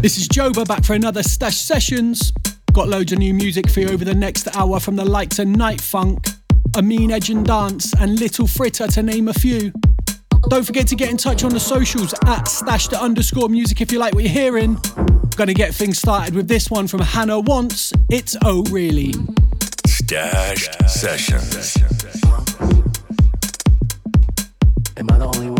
This is Joba back for another Stash Sessions. Got loads of new music for you over the next hour from the likes of Night Funk, Amine Edge and Dance, and Little Fritter to name a few. Don't forget to get in touch on the socials at stash the underscore music if you like what you're hearing. Gonna get things started with this one from Hannah Wants. It's Oh Really. Stash Sessions. Am I the only one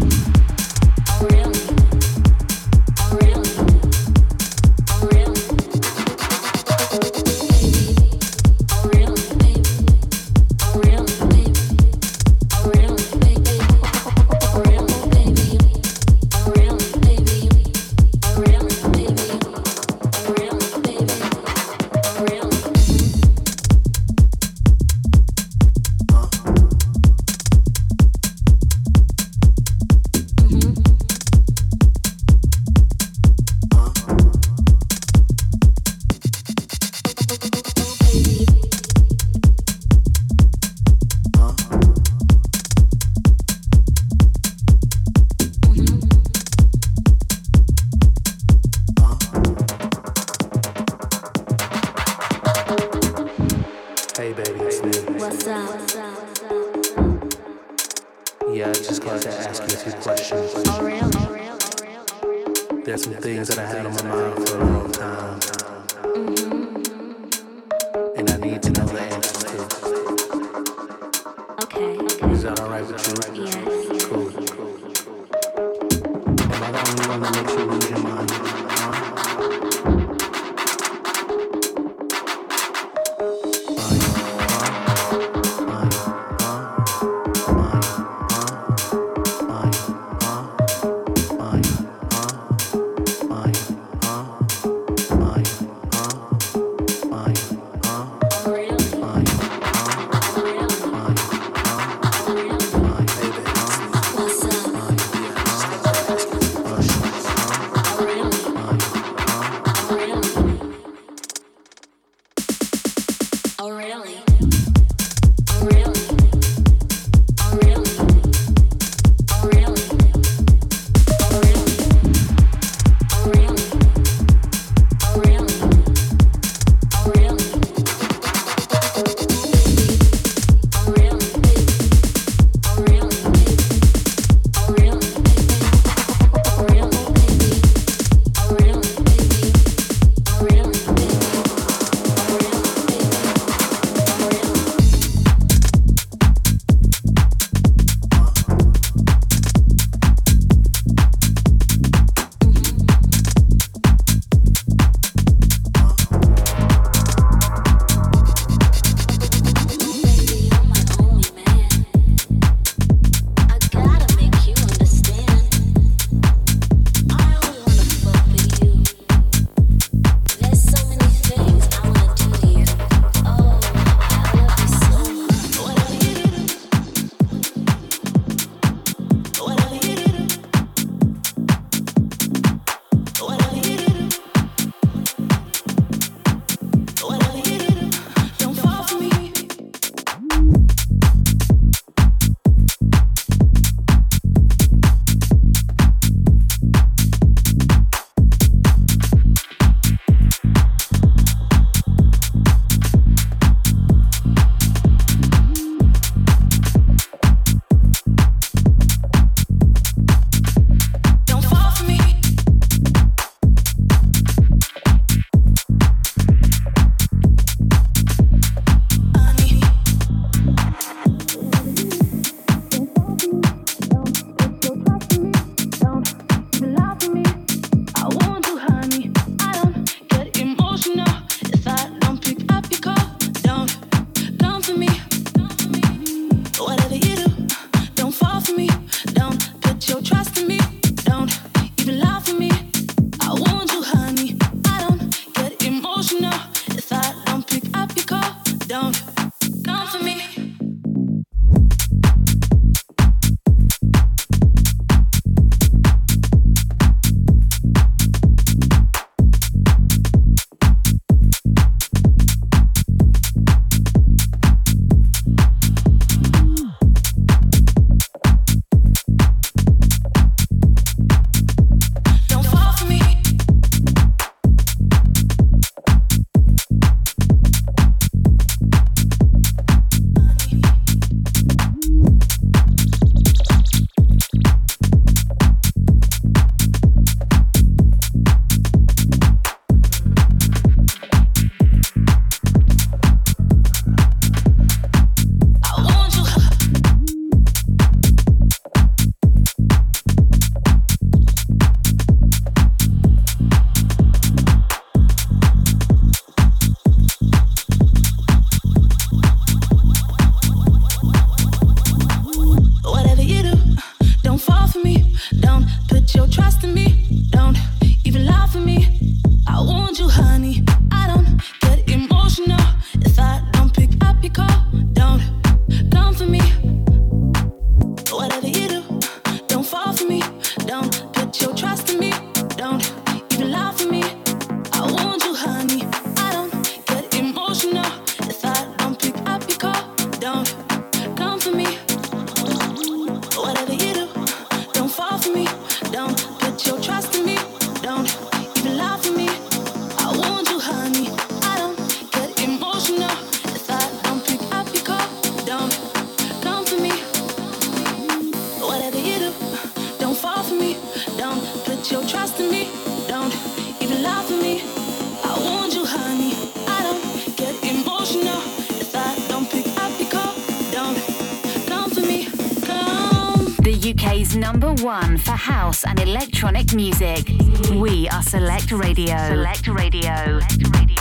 We are Select Radio. Select Radio. Select Radio.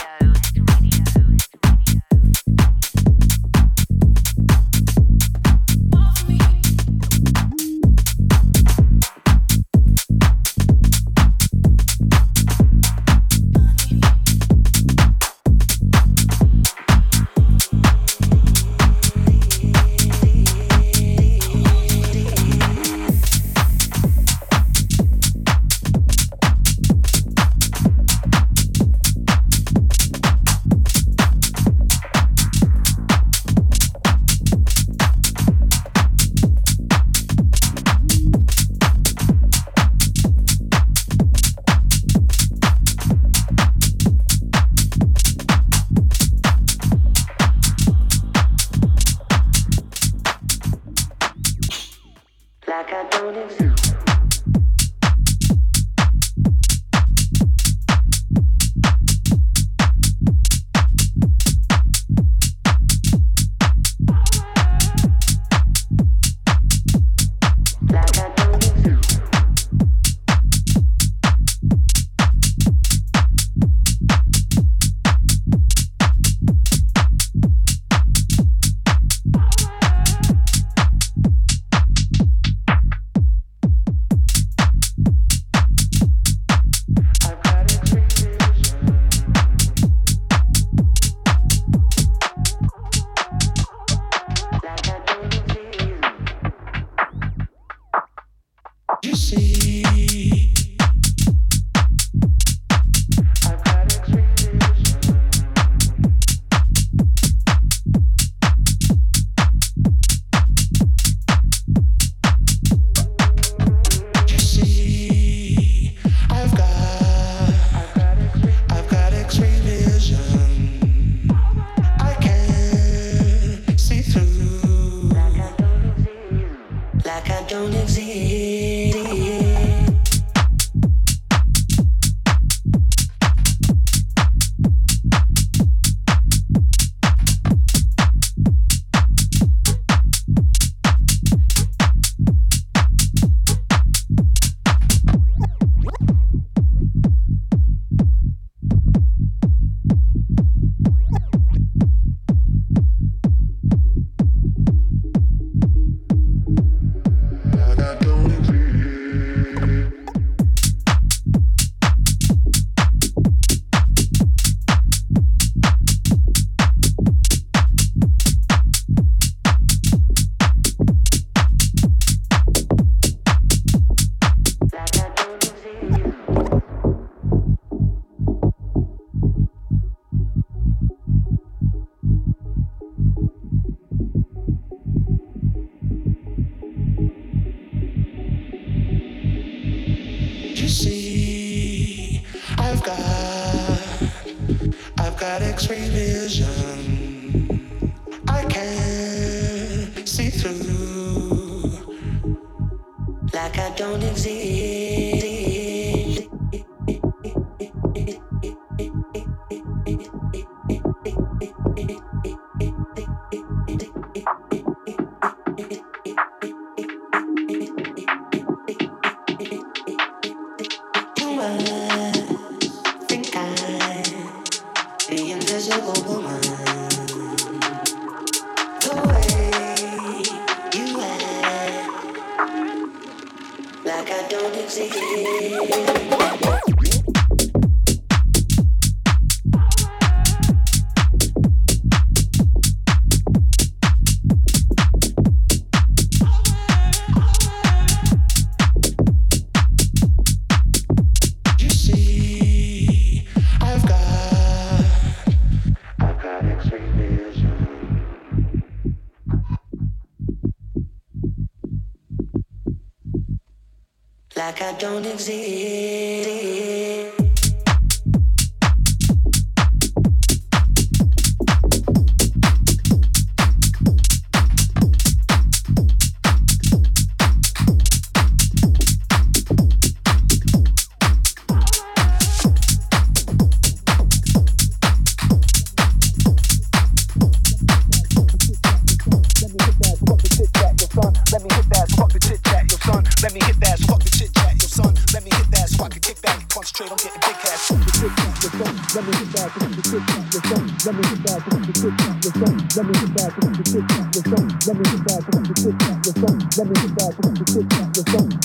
Don't exist.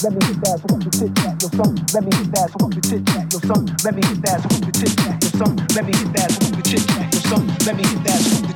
Let me hit that so we can chit chat your son. Let me hit that so we can chit chat your son. Let me hit that so we can chit chat your son. Let me hit that so we can chit chat your son. Let me hit that so we can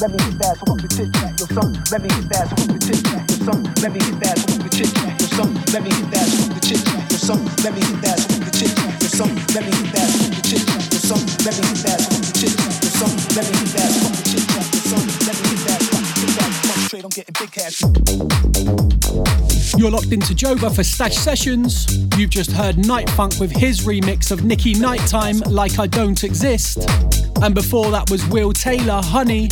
Let me hit that so we chit chat your son. Let me hit that so we chit chat your son. Let me hit that so we chit chat your son. Let me hit that so we chit chat your son. Let me hit that so we chit chat your son. Let me hit that so we chit chat your son. Let me hit that so we chit chat your son. Let me hit that so we chit chat your son. Let me hit that so we chit chat. Concentrate on getting big cash. You're locked into Joba for Stash Sessions. You've just heard Night Funk with his remix of Nicky Nighttime, Like I Don't Exist. And before that was Will Taylor, Honey.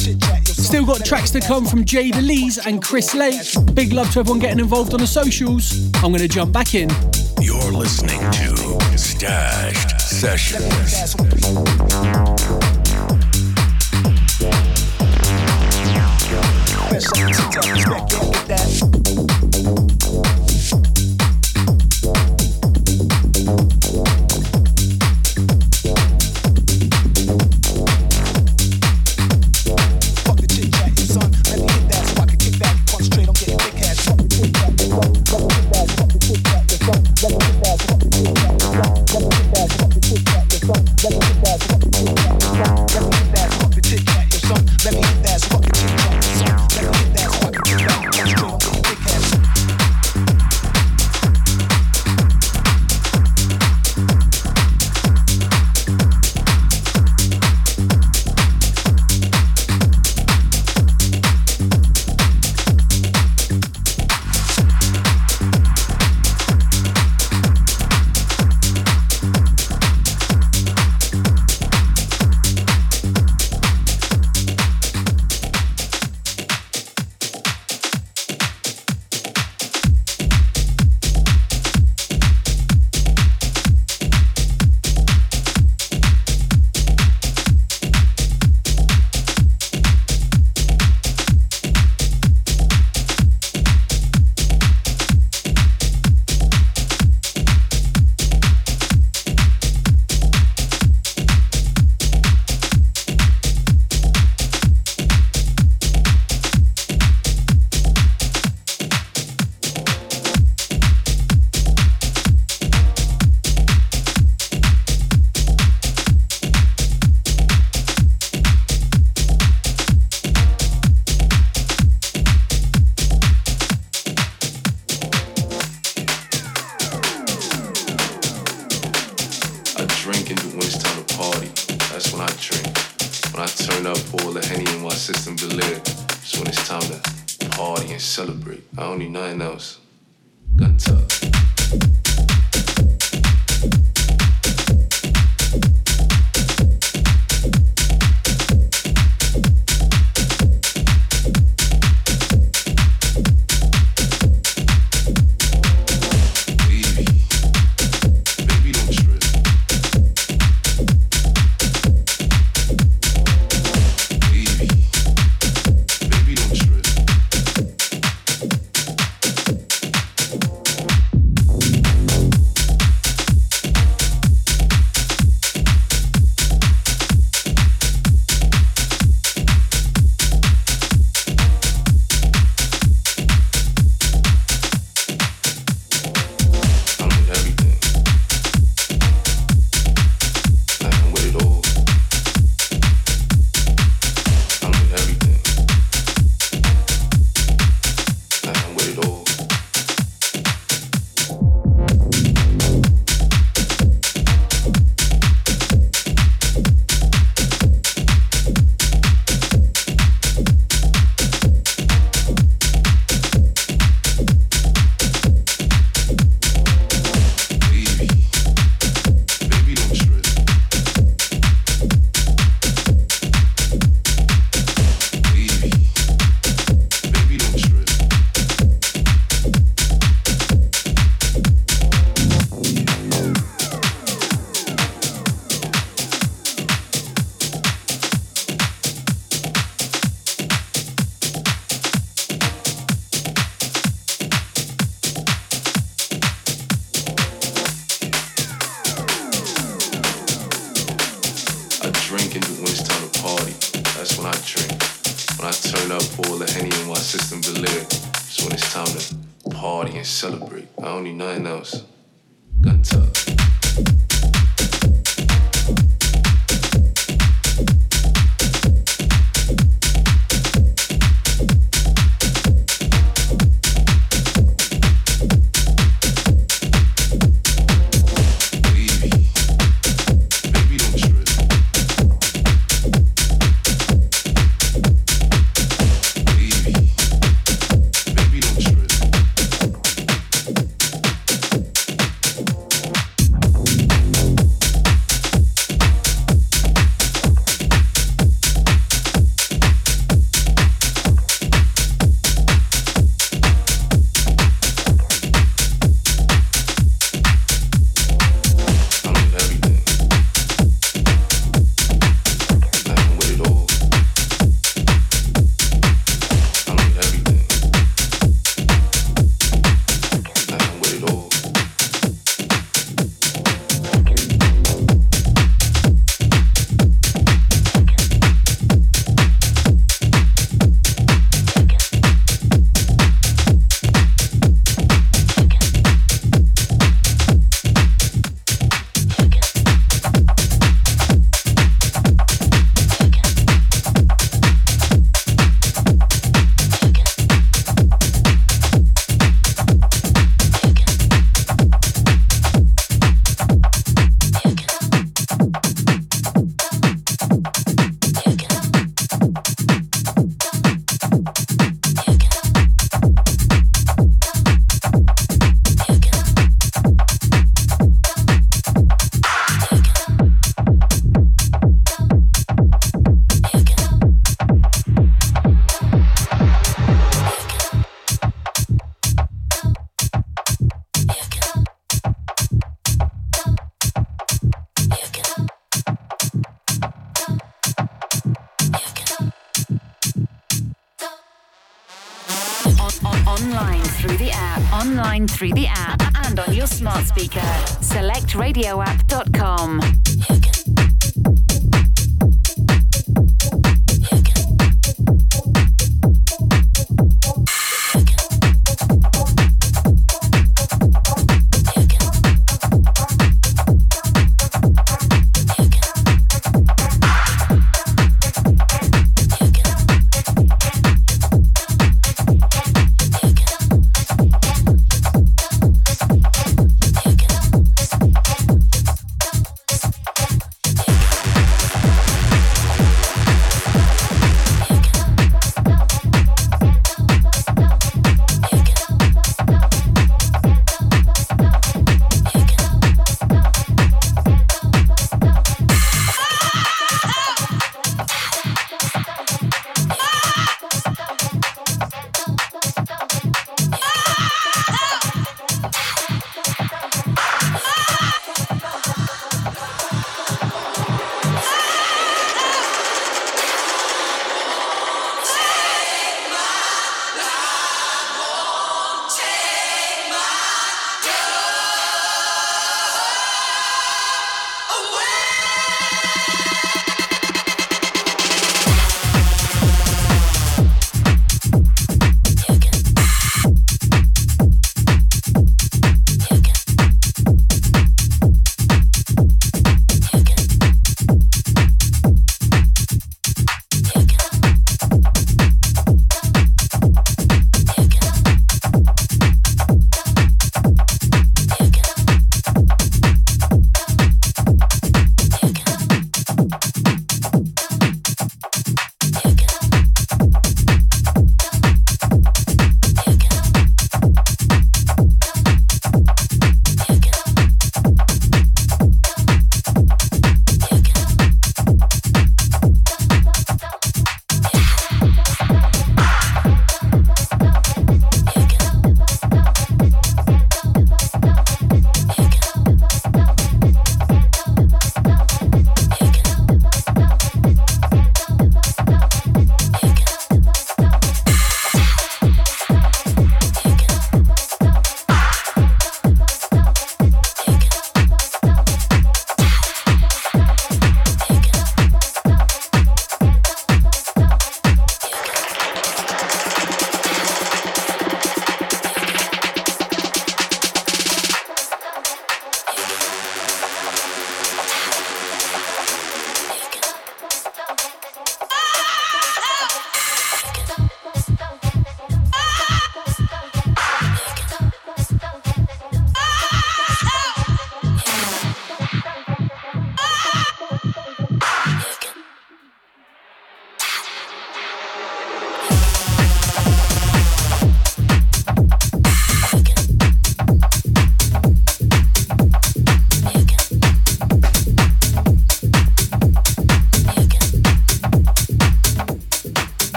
Still got tracks to come from Jay de Lys and Chris Lake. Big love to everyone getting involved on the socials. I'm going to jump back in. You're listening to Stash Sessions. drinking when it's time to party. That's when I drink. When I turn up all the henny in my system delirious. It's when it's time to party and celebrate. I don't need nothing else. Gun tuck. Tough. through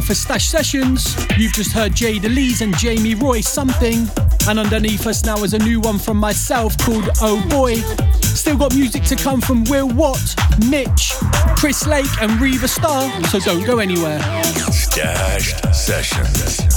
For Stash Sessions. You've just heard Jay de Lys and Jamie Roy something. And underneath us now is a new one from myself called Oh Boy. Still got music to come from Will Watt, Mitch, Chris Lake, and Riva Starr, so don't go anywhere. Stash Sessions.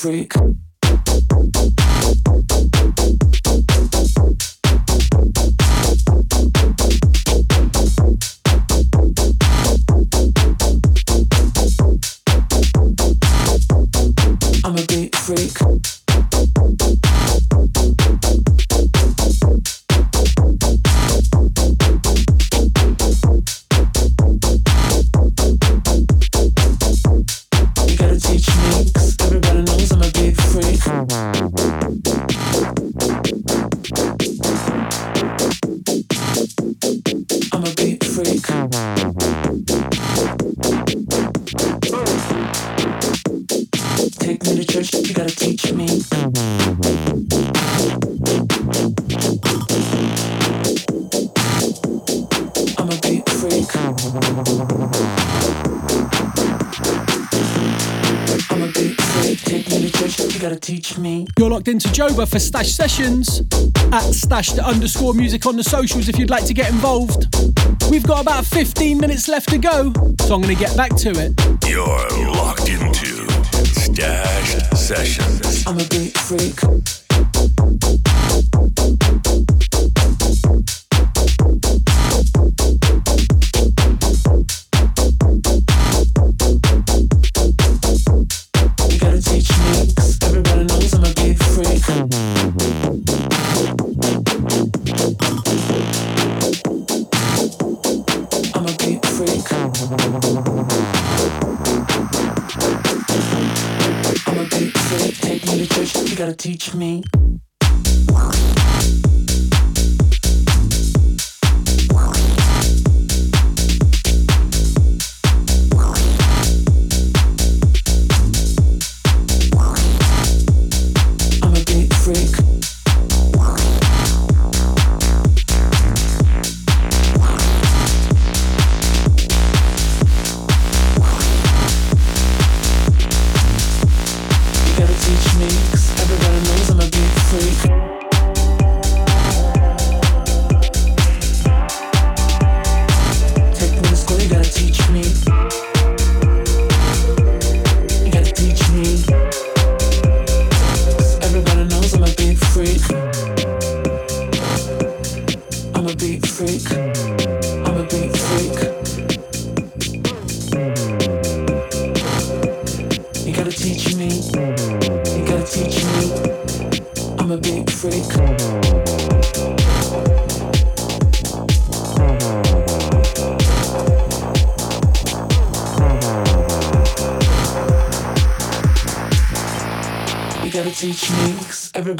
Freak. Locked into Joba for Stash Sessions at stashed underscore music on the socials if you'd like to get involved. We've got about 15 minutes left to go, so I'm going to get back to it. You're locked into Stash Sessions. I'm a beat freak.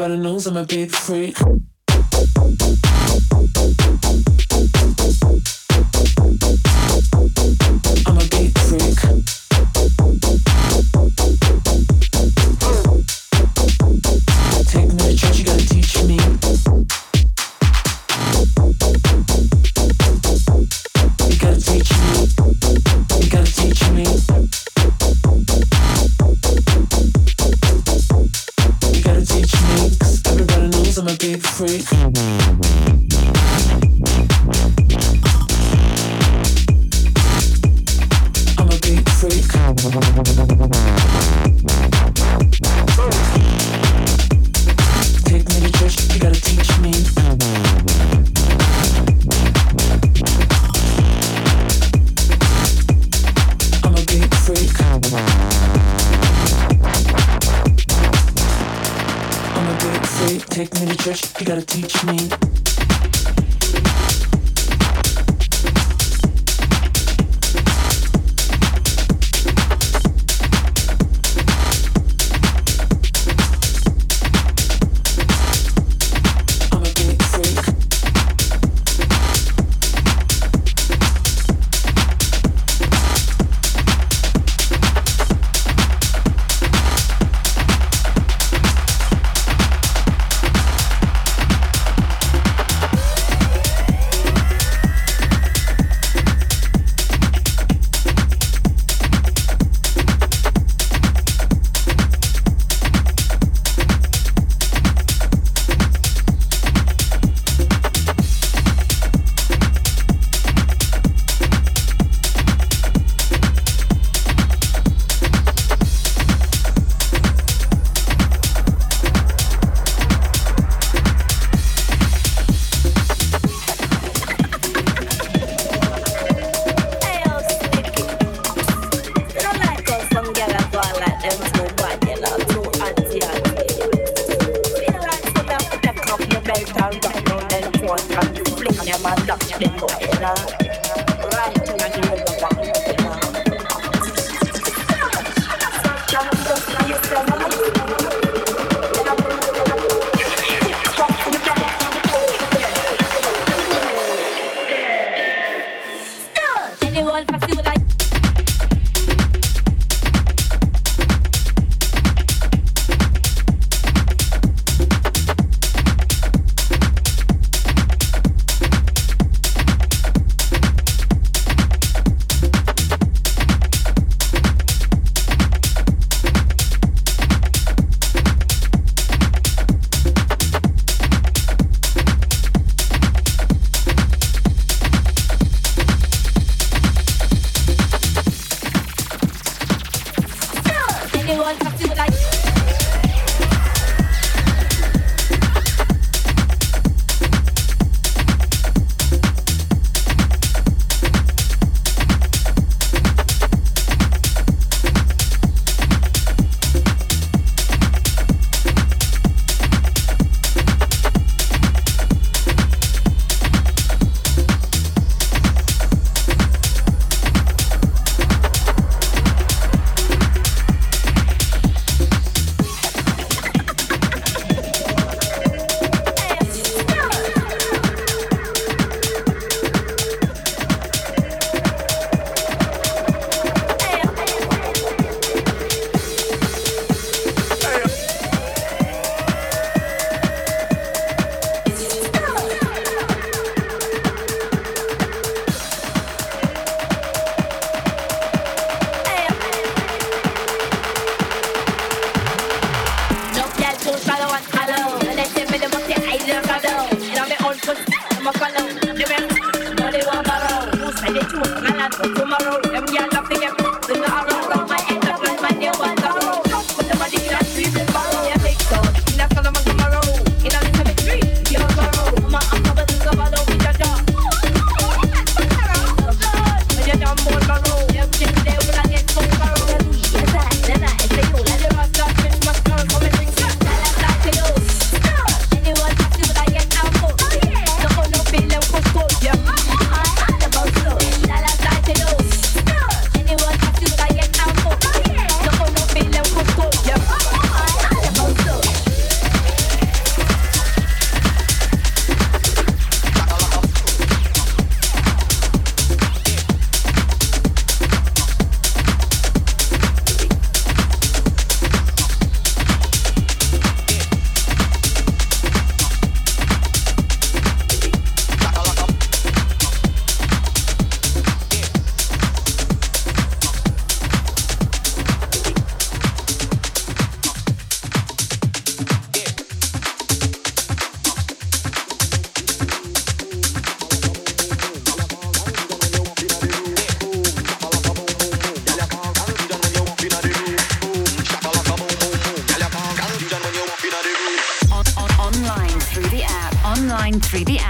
Everybody knows I'm a big freak.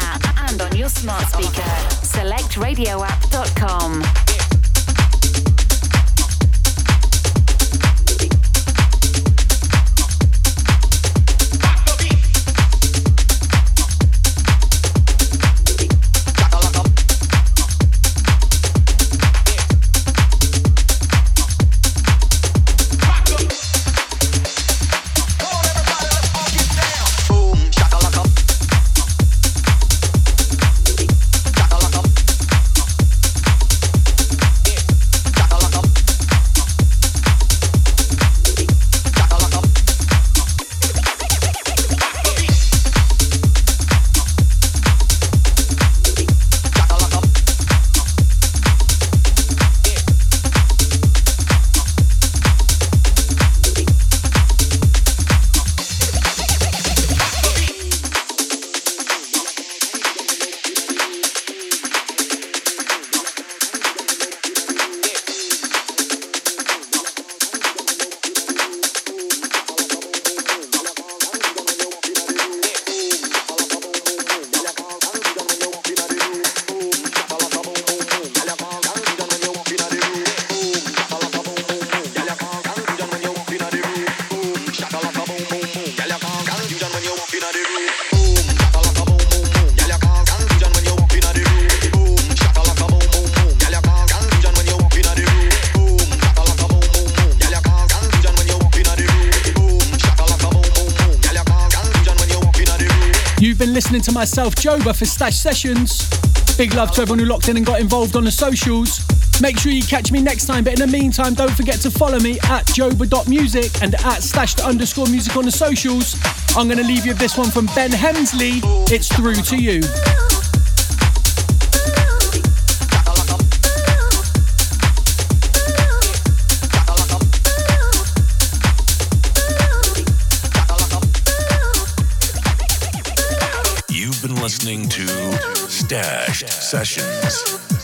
app and on your smart speaker. SelectRadioApp.com. myself, Joba, for Stash Sessions. Big love to everyone who locked in and got involved on the socials. Make sure you catch me next time, but in the meantime, don't forget to follow me at joba.music and at stashed underscore music on the socials. I'm going to leave you with this one from Ben Hemsley. It's through to you. Stash Sessions.